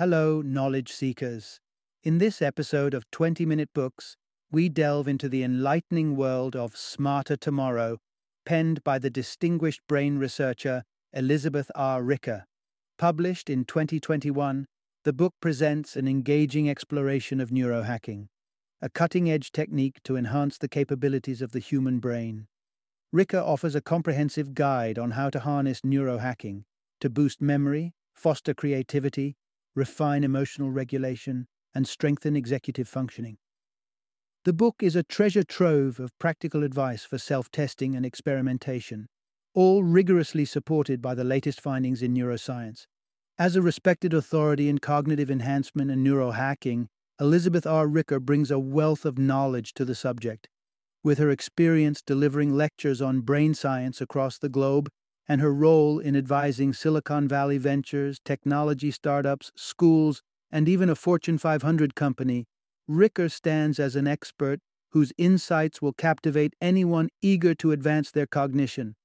Hello, knowledge seekers. In this episode of 20 Minute Books, we delve into the enlightening world of Smarter Tomorrow, penned by the distinguished brain researcher Elizabeth R. Ricker. Published in 2021, the book presents an engaging exploration of neurohacking, a cutting edge technique to enhance the capabilities of the human brain. Ricker offers a comprehensive guide on how to harness neurohacking to boost memory, foster creativity, refine emotional regulation, and strengthen executive functioning. The book is a treasure trove of practical advice for self testing and experimentation, all rigorously supported by the latest findings in neuroscience. As a respected authority in cognitive enhancement and neurohacking, Elizabeth R. Ricker brings a wealth of knowledge to the subject. With her experience delivering lectures on brain science across the globe and her role in advising Silicon Valley ventures, technology startups, schools, and even a Fortune 500 company, Ricker stands as an expert whose insights will captivate anyone eager to advance their cognition.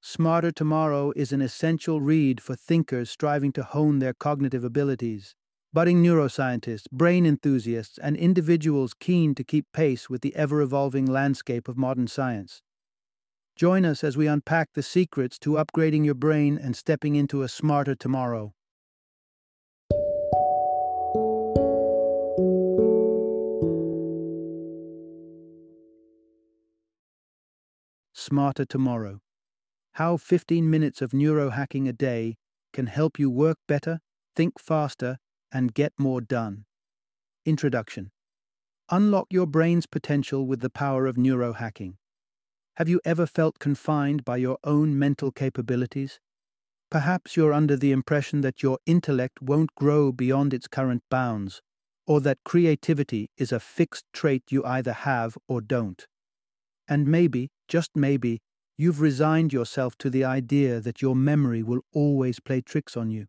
Smarter Tomorrow is an essential read for thinkers striving to hone their cognitive abilities, budding neuroscientists, brain enthusiasts, and individuals keen to keep pace with the ever evolving landscape of modern science. Join us as we unpack the secrets to upgrading your brain and stepping into a smarter tomorrow. Smarter Tomorrow How 15 minutes of neurohacking a day can help you work better, think faster, and get more done. Introduction Unlock your brain's potential with the power of neurohacking. Have you ever felt confined by your own mental capabilities? Perhaps you're under the impression that your intellect won't grow beyond its current bounds, or that creativity is a fixed trait you either have or don't. And maybe, just maybe, you've resigned yourself to the idea that your memory will always play tricks on you.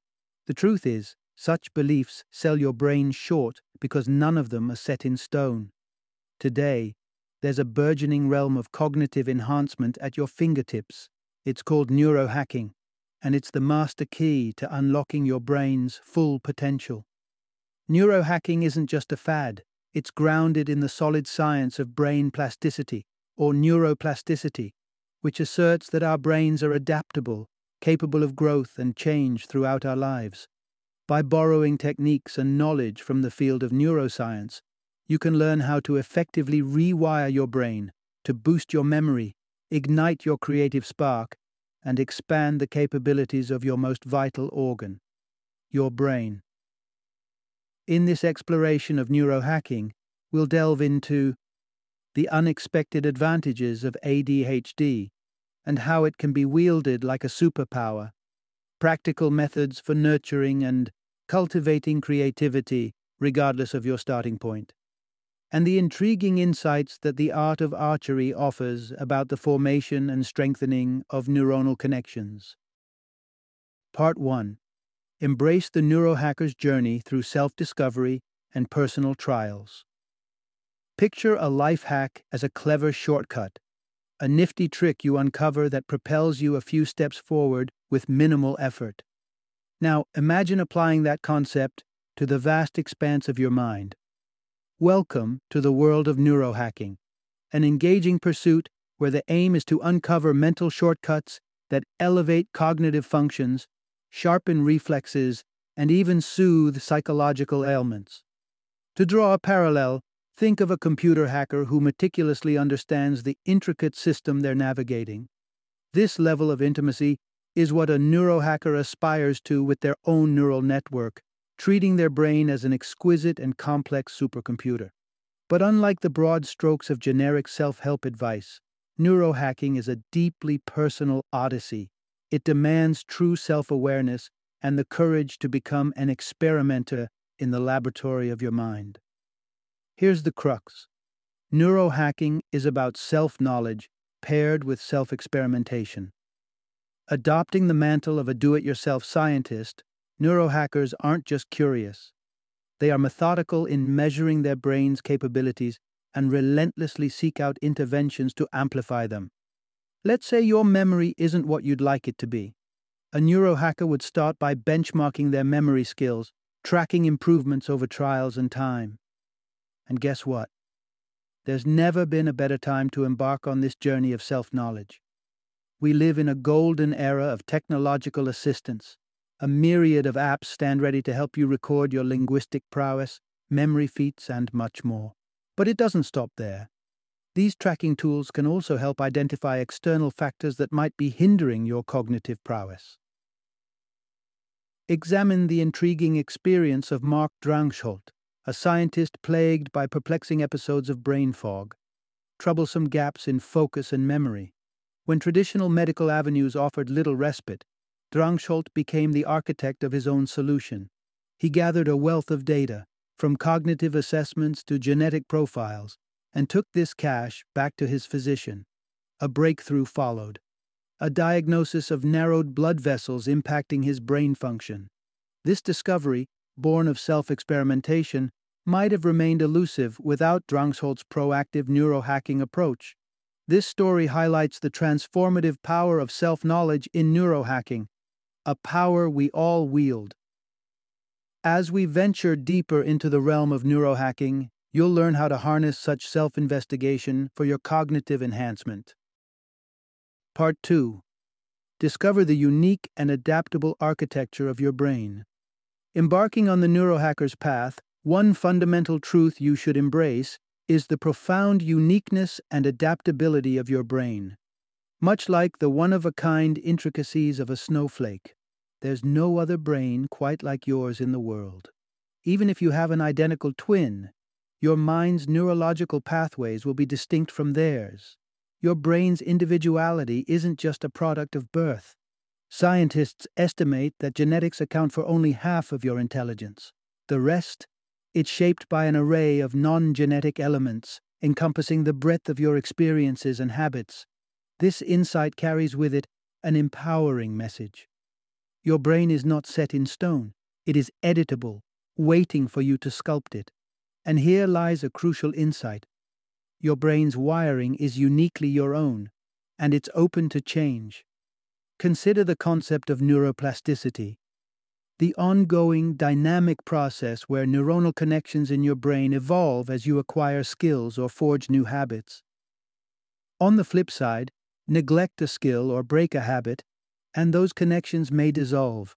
The truth is, such beliefs sell your brain short because none of them are set in stone. Today, there's a burgeoning realm of cognitive enhancement at your fingertips. It's called neurohacking, and it's the master key to unlocking your brain's full potential. Neurohacking isn't just a fad, it's grounded in the solid science of brain plasticity, or neuroplasticity, which asserts that our brains are adaptable, capable of growth and change throughout our lives. By borrowing techniques and knowledge from the field of neuroscience, you can learn how to effectively rewire your brain to boost your memory, ignite your creative spark, and expand the capabilities of your most vital organ, your brain. In this exploration of neurohacking, we'll delve into the unexpected advantages of ADHD and how it can be wielded like a superpower, practical methods for nurturing and cultivating creativity regardless of your starting point and the intriguing insights that the art of archery offers about the formation and strengthening of neuronal connections. Part 1 Embrace the neurohacker's journey through self discovery and personal trials. Picture a life hack as a clever shortcut, a nifty trick you uncover that propels you a few steps forward with minimal effort. Now, imagine applying that concept to the vast expanse of your mind. Welcome to the world of neurohacking, an engaging pursuit where the aim is to uncover mental shortcuts that elevate cognitive functions, sharpen reflexes, and even soothe psychological ailments. To draw a parallel, think of a computer hacker who meticulously understands the intricate system they're navigating. This level of intimacy is what a neurohacker aspires to with their own neural network, treating their brain as an exquisite and complex supercomputer. But unlike the broad strokes of generic self help advice, neurohacking is a deeply personal odyssey. It demands true self awareness and the courage to become an experimenter in the laboratory of your mind. Here's the crux neurohacking is about self knowledge paired with self experimentation. Adopting the mantle of a do it yourself scientist, Neurohackers aren't just curious. They are methodical in measuring their brain's capabilities and relentlessly seek out interventions to amplify them. Let's say your memory isn't what you'd like it to be. A neurohacker would start by benchmarking their memory skills tracking improvements over trials and time. And guess what? There's never been a better time to embark on this journey of self knowledge. We live in a golden era of technological assistance. A myriad of apps stand ready to help you record your linguistic prowess, memory feats, and much more. But it doesn't stop there. These tracking tools can also help identify external factors that might be hindering your cognitive prowess. Examine the intriguing experience of Mark Drangsholt, a scientist plagued by perplexing episodes of brain fog, troublesome gaps in focus and memory. When traditional medical avenues offered little respite, Drangsholt became the architect of his own solution. He gathered a wealth of data, from cognitive assessments to genetic profiles, and took this cache back to his physician. A breakthrough followed. A diagnosis of narrowed blood vessels impacting his brain function. This discovery, born of self experimentation, might have remained elusive without Drangsholt's proactive neurohacking approach. This story highlights the transformative power of self knowledge in neurohacking, a power we all wield. As we venture deeper into the realm of neurohacking, you'll learn how to harness such self investigation for your cognitive enhancement. Part 2 Discover the unique and adaptable architecture of your brain. Embarking on the neurohacker's path, one fundamental truth you should embrace is the profound uniqueness and adaptability of your brain. Much like the one of a kind intricacies of a snowflake, there's no other brain quite like yours in the world. Even if you have an identical twin, your mind's neurological pathways will be distinct from theirs. Your brain's individuality isn't just a product of birth. Scientists estimate that genetics account for only half of your intelligence. The rest, it's shaped by an array of non genetic elements encompassing the breadth of your experiences and habits. This insight carries with it an empowering message. Your brain is not set in stone, it is editable, waiting for you to sculpt it. And here lies a crucial insight. Your brain's wiring is uniquely your own, and it's open to change. Consider the concept of neuroplasticity, the ongoing dynamic process where neuronal connections in your brain evolve as you acquire skills or forge new habits. On the flip side, neglect a skill or break a habit, and those connections may dissolve.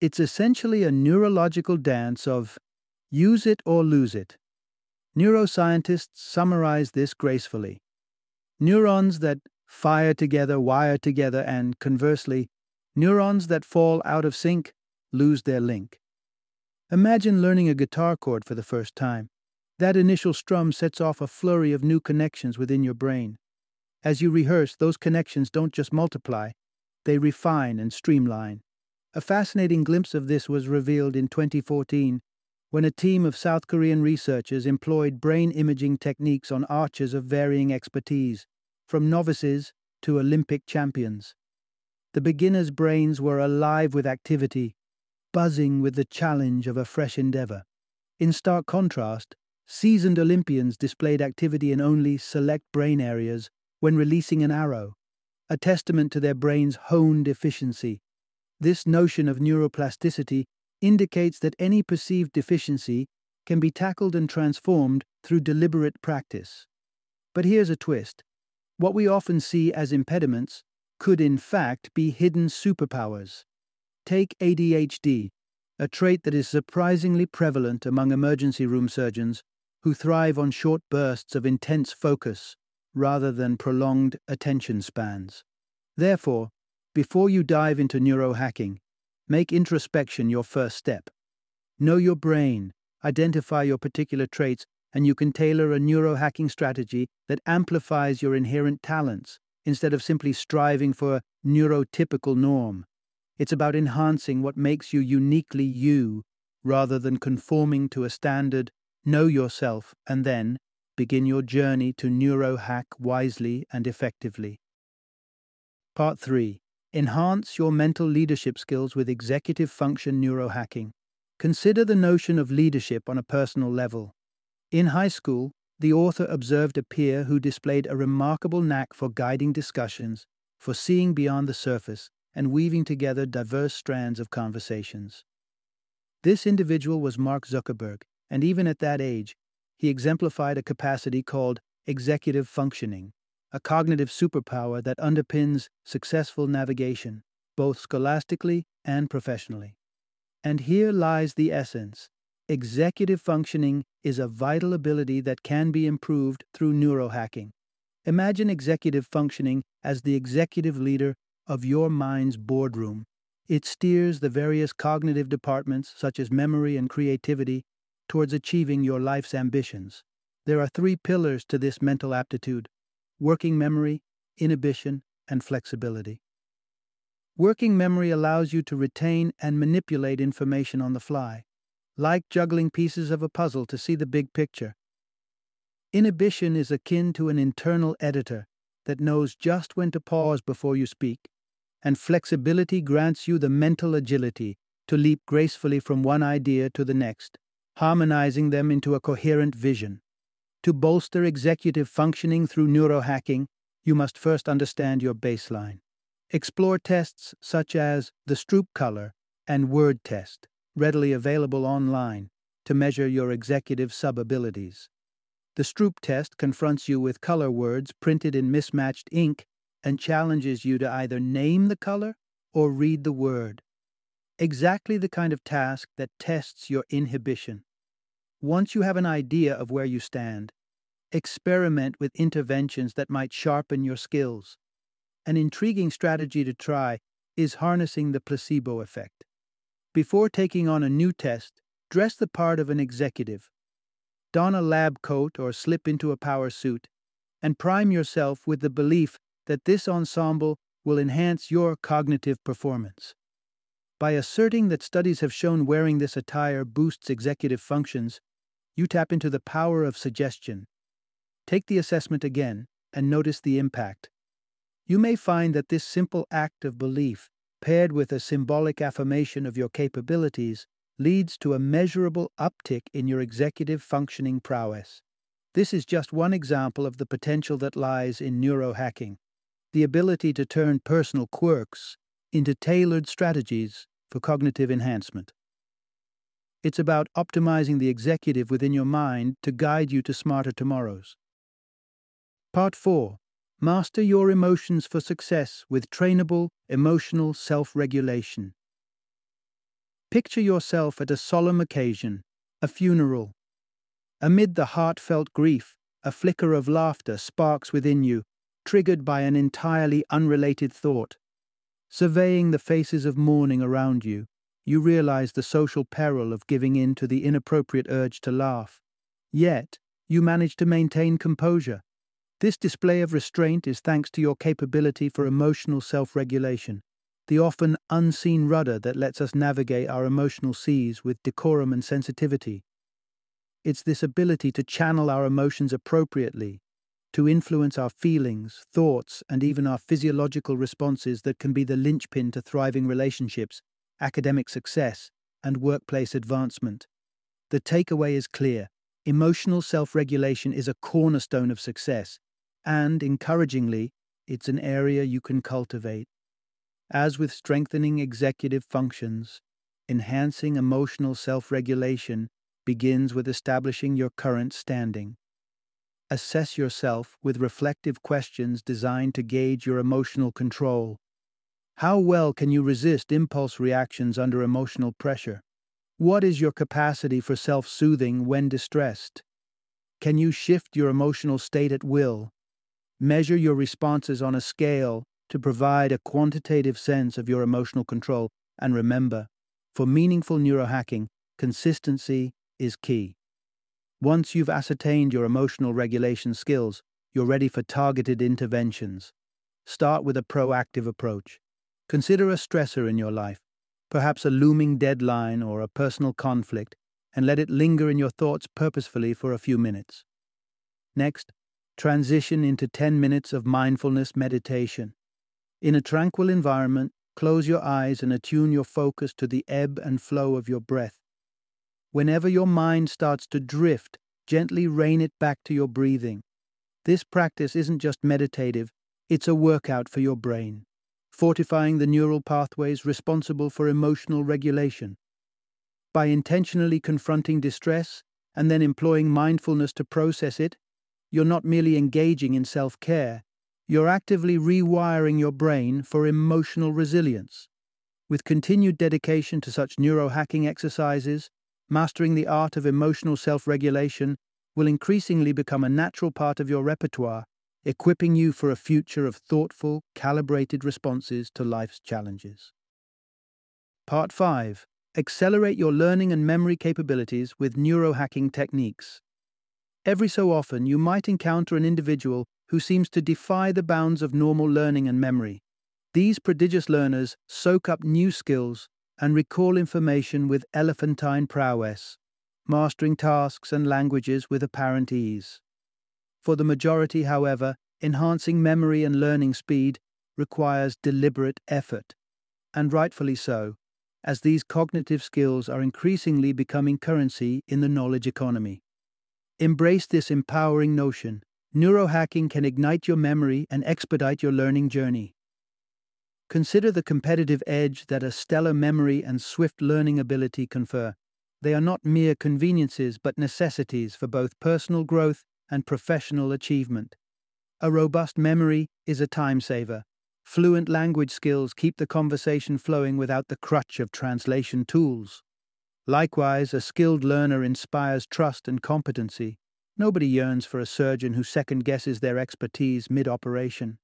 It's essentially a neurological dance of use it or lose it. Neuroscientists summarize this gracefully. Neurons that fire together wire together, and conversely, neurons that fall out of sync lose their link. Imagine learning a guitar chord for the first time. That initial strum sets off a flurry of new connections within your brain. As you rehearse, those connections don't just multiply, they refine and streamline. A fascinating glimpse of this was revealed in 2014 when a team of South Korean researchers employed brain imaging techniques on archers of varying expertise, from novices to Olympic champions. The beginners' brains were alive with activity, buzzing with the challenge of a fresh endeavor. In stark contrast, seasoned Olympians displayed activity in only select brain areas when releasing an arrow, a testament to their brain's honed efficiency. This notion of neuroplasticity indicates that any perceived deficiency can be tackled and transformed through deliberate practice. But here's a twist what we often see as impediments could in fact be hidden superpowers. Take ADHD, a trait that is surprisingly prevalent among emergency room surgeons who thrive on short bursts of intense focus rather than prolonged attention spans. Therefore, before you dive into neurohacking, make introspection your first step. Know your brain, identify your particular traits, and you can tailor a neurohacking strategy that amplifies your inherent talents instead of simply striving for a neurotypical norm. It's about enhancing what makes you uniquely you rather than conforming to a standard. Know yourself and then, begin your journey to neurohack wisely and effectively. Part 3 Enhance your mental leadership skills with executive function neurohacking. Consider the notion of leadership on a personal level. In high school, the author observed a peer who displayed a remarkable knack for guiding discussions, for seeing beyond the surface, and weaving together diverse strands of conversations. This individual was Mark Zuckerberg, and even at that age, he exemplified a capacity called executive functioning, a cognitive superpower that underpins successful navigation, both scholastically and professionally. And here lies the essence. Executive functioning is a vital ability that can be improved through neurohacking. Imagine executive functioning as the executive leader of your mind's boardroom. It steers the various cognitive departments, such as memory and creativity, towards achieving your life's ambitions. There are three pillars to this mental aptitude working memory, inhibition, and flexibility. Working memory allows you to retain and manipulate information on the fly, like juggling pieces of a puzzle to see the big picture. Inhibition is akin to an internal editor that knows just when to pause before you speak and flexibility grants you the mental agility to leap gracefully from one idea to the next, harmonizing them into a coherent vision. To bolster executive functioning through neurohacking, you must first understand your baseline. Explore tests such as the Stroop Color and Word Test, readily available online, to measure your executive sub-abilities. The Stroop test confronts you with color words printed in mismatched ink and challenges you to either name the color or read the word. Exactly the kind of task that tests your inhibition. Once you have an idea of where you stand, experiment with interventions that might sharpen your skills. An intriguing strategy to try is harnessing the placebo effect. Before taking on a new test, dress the part of an executive. Don a lab coat or slip into a power suit, and prime yourself with the belief that this ensemble will enhance your cognitive performance. By asserting that studies have shown wearing this attire boosts executive functions, you tap into the power of suggestion. Take the assessment again and notice the impact. You may find that this simple act of belief, paired with a symbolic affirmation of your capabilities, leads to a measurable uptick in your executive functioning prowess. This is just one example of the potential that lies in neurohacking the ability to turn personal quirks into tailored strategies for cognitive enhancement. It's about optimizing the executive within your mind to guide you to smarter tomorrows. Part 4 Master your emotions for success with trainable emotional self regulation. Picture yourself at a solemn occasion, a funeral. Amid the heartfelt grief, a flicker of laughter sparks within you triggered by an entirely unrelated thought. Surveying the faces of mourning around you, you realize the social peril of giving in to the inappropriate urge to laugh. Yet, you manage to maintain composure. This display of restraint is thanks to your capability for emotional self regulation, the often unseen rudder that lets us navigate our emotional seas with decorum and sensitivity. It's this ability to channel our emotions appropriately, to influence our feelings, thoughts, and even our physiological responses that can be the linchpin to thriving relationships, academic success, and workplace advancement. The takeaway is clear emotional self regulation is a cornerstone of success, and, encouragingly, it's an area you can cultivate. As with strengthening executive functions, enhancing emotional self regulation begins with establishing your current standing. Assess yourself with reflective questions designed to gauge your emotional control. How well can you resist impulse reactions under emotional pressure? What is your capacity for self soothing when distressed? Can you shift your emotional state at will? Measure your responses on a scale to provide a quantitative sense of your emotional control. And remember, for meaningful neurohacking, consistency is key. Once you've ascertained your emotional regulation skills, you're ready for targeted interventions. Start with a proactive approach. Consider a stressor in your life, perhaps a looming deadline or a personal conflict, and let it linger in your thoughts purposefully for a few minutes. Next, transition into 10 minutes of mindfulness meditation. In a tranquil environment, close your eyes and attune your focus to the ebb and flow of your breath. Whenever your mind starts to drift, gently rein it back to your breathing. This practice isn't just meditative, it's a workout for your brain, fortifying the neural pathways responsible for emotional regulation. By intentionally confronting distress and then employing mindfulness to process it, you're not merely engaging in self care, you're actively rewiring your brain for emotional resilience. With continued dedication to such neurohacking exercises, mastering the art of emotional self regulation will increasingly become a natural part of your repertoire, equipping you for a future of thoughtful, calibrated responses to life's challenges. Part 5 Accelerate your learning and memory capabilities with neurohacking techniques. Every so often, you might encounter an individual who seems to defy the bounds of normal learning and memory. These prodigious learners soak up new skills and recall information with elephantine prowess, mastering tasks and languages with apparent ease. For the majority, however, enhancing memory and learning speed requires deliberate effort, and rightfully so, as these cognitive skills are increasingly becoming currency in the knowledge economy. Embrace this empowering notion. Neurohacking can ignite your memory and expedite your learning journey. Consider the competitive edge that a stellar memory and swift learning ability confer. They are not mere conveniences but necessities for both personal growth and professional achievement. A robust memory is a time saver. Fluent language skills keep the conversation flowing without the crutch of translation tools. Likewise, a skilled learner inspires trust and competency. Nobody yearns for a surgeon who second guesses their expertise mid operation.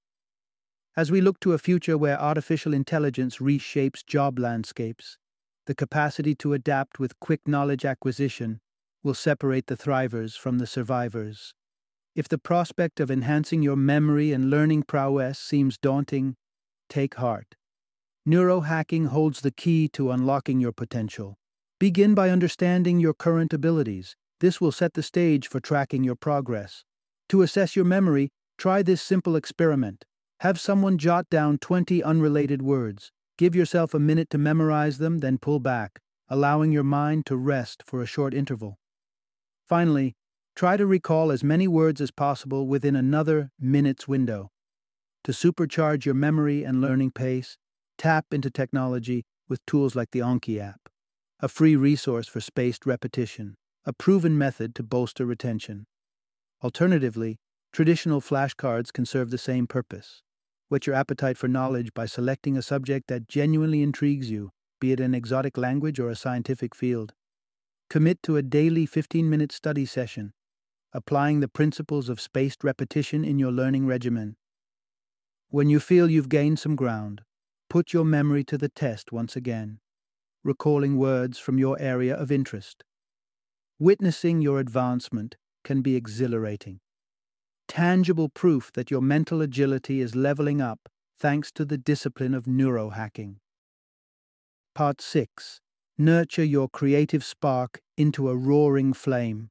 As we look to a future where artificial intelligence reshapes job landscapes, the capacity to adapt with quick knowledge acquisition will separate the thrivers from the survivors. If the prospect of enhancing your memory and learning prowess seems daunting, take heart. Neurohacking holds the key to unlocking your potential. Begin by understanding your current abilities. This will set the stage for tracking your progress. To assess your memory, try this simple experiment. Have someone jot down 20 unrelated words. Give yourself a minute to memorize them, then pull back, allowing your mind to rest for a short interval. Finally, try to recall as many words as possible within another minute's window. To supercharge your memory and learning pace, tap into technology with tools like the Anki app, a free resource for spaced repetition, a proven method to bolster retention. Alternatively, traditional flashcards can serve the same purpose. Whet your appetite for knowledge by selecting a subject that genuinely intrigues you, be it an exotic language or a scientific field. Commit to a daily 15 minute study session, applying the principles of spaced repetition in your learning regimen. When you feel you've gained some ground, put your memory to the test once again, recalling words from your area of interest. Witnessing your advancement can be exhilarating tangible proof that your mental agility is leveling up thanks to the discipline of neurohacking. Part 6 Nurture your creative spark into a roaring flame.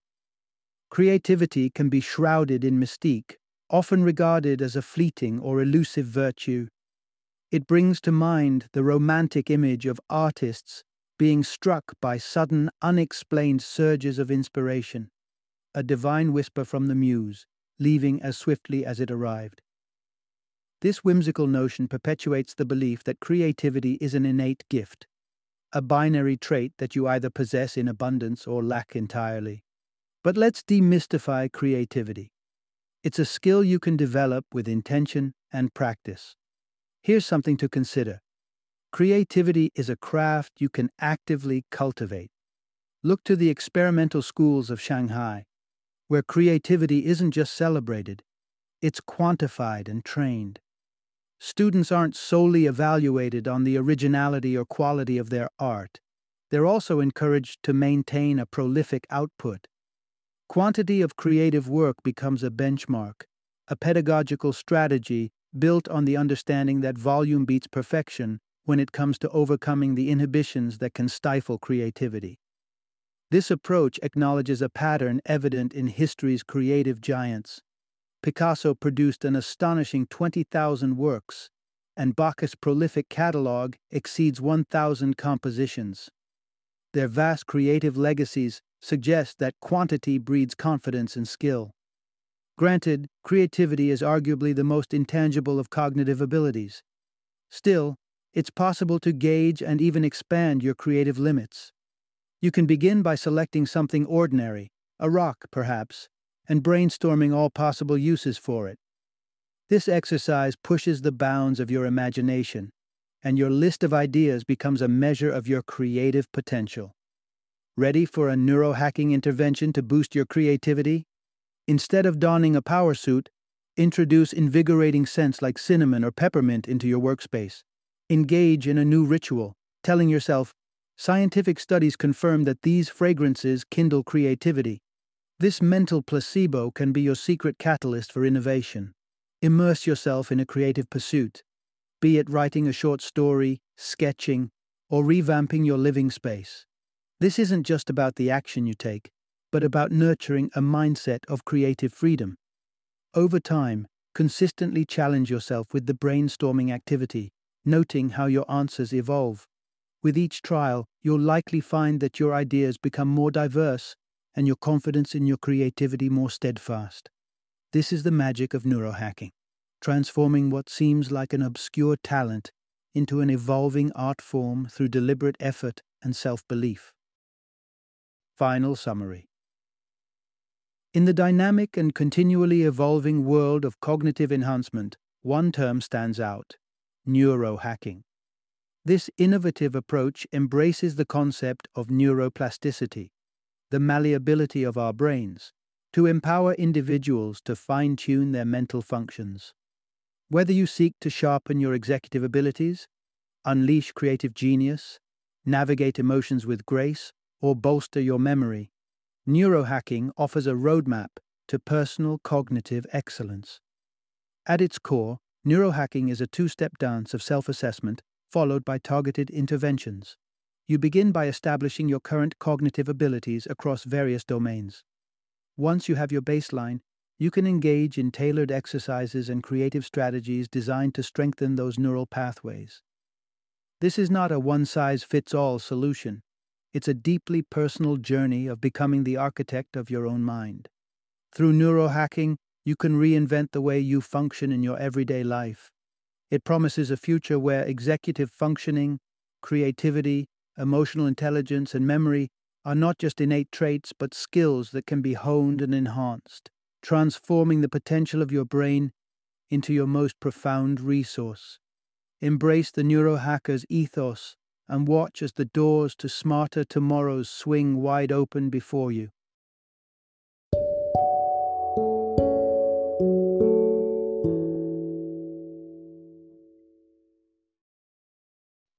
Creativity can be shrouded in mystique, often regarded as a fleeting or elusive virtue. It brings to mind the romantic image of artists being struck by sudden, unexplained surges of inspiration, a divine whisper from the muse, leaving as swiftly as it arrived. This whimsical notion perpetuates the belief that creativity is an innate gift, a binary trait that you either possess in abundance or lack entirely. But let's demystify creativity. It's a skill you can develop with intention and practice. Here's something to consider creativity is a craft you can actively cultivate. Look to the experimental schools of Shanghai, where creativity isn't just celebrated, it's quantified and trained. Students aren't solely evaluated on the originality or quality of their art, they're also encouraged to maintain a prolific output. Quantity of creative work becomes a benchmark, a pedagogical strategy built on the understanding that volume beats perfection when it comes to overcoming the inhibitions that can stifle creativity. This approach acknowledges a pattern evident in history's creative giants. Picasso produced an astonishing 20,000 works, and Bach's prolific catalog exceeds 1,000 compositions. Their vast creative legacies suggest that quantity breeds confidence and skill. Granted, creativity is arguably the most intangible of cognitive abilities. Still, it's possible to gauge and even expand your creative limits. You can begin by selecting something ordinary, a rock perhaps, and brainstorming all possible uses for it. This exercise pushes the bounds of your imagination, and your list of ideas becomes a measure of your creative potential. Ready for a neurohacking intervention to boost your creativity? Instead of donning a power suit, introduce invigorating scents like cinnamon or peppermint into your workspace. Engage in a new ritual, telling yourself, scientific studies confirm that these fragrances kindle creativity. This mental placebo can be your secret catalyst for innovation. Immerse yourself in a creative pursuit, be it writing a short story, sketching, or revamping your living space. This isn't just about the action you take, but about nurturing a mindset of creative freedom. Over time, consistently challenge yourself with the brainstorming activity, noting how your answers evolve. With each trial, you'll likely find that your ideas become more diverse and your confidence in your creativity more steadfast. This is the magic of neurohacking, transforming what seems like an obscure talent into an evolving art form through deliberate effort and self belief. Final summary In the dynamic and continually evolving world of cognitive enhancement, one term stands out neurohacking. This innovative approach embraces the concept of neuroplasticity, the malleability of our brains, to empower individuals to fine tune their mental functions. Whether you seek to sharpen your executive abilities, unleash creative genius, navigate emotions with grace, or bolster your memory, neurohacking offers a roadmap to personal cognitive excellence. At its core, neurohacking is a two step dance of self assessment followed by targeted interventions. You begin by establishing your current cognitive abilities across various domains. Once you have your baseline, you can engage in tailored exercises and creative strategies designed to strengthen those neural pathways. This is not a one size fits all solution. It's a deeply personal journey of becoming the architect of your own mind. Through neurohacking, you can reinvent the way you function in your everyday life. It promises a future where executive functioning, creativity, emotional intelligence, and memory are not just innate traits but skills that can be honed and enhanced, transforming the potential of your brain into your most profound resource. Embrace the neurohacker's ethos and watch as the doors to smarter tomorrows swing wide open before you.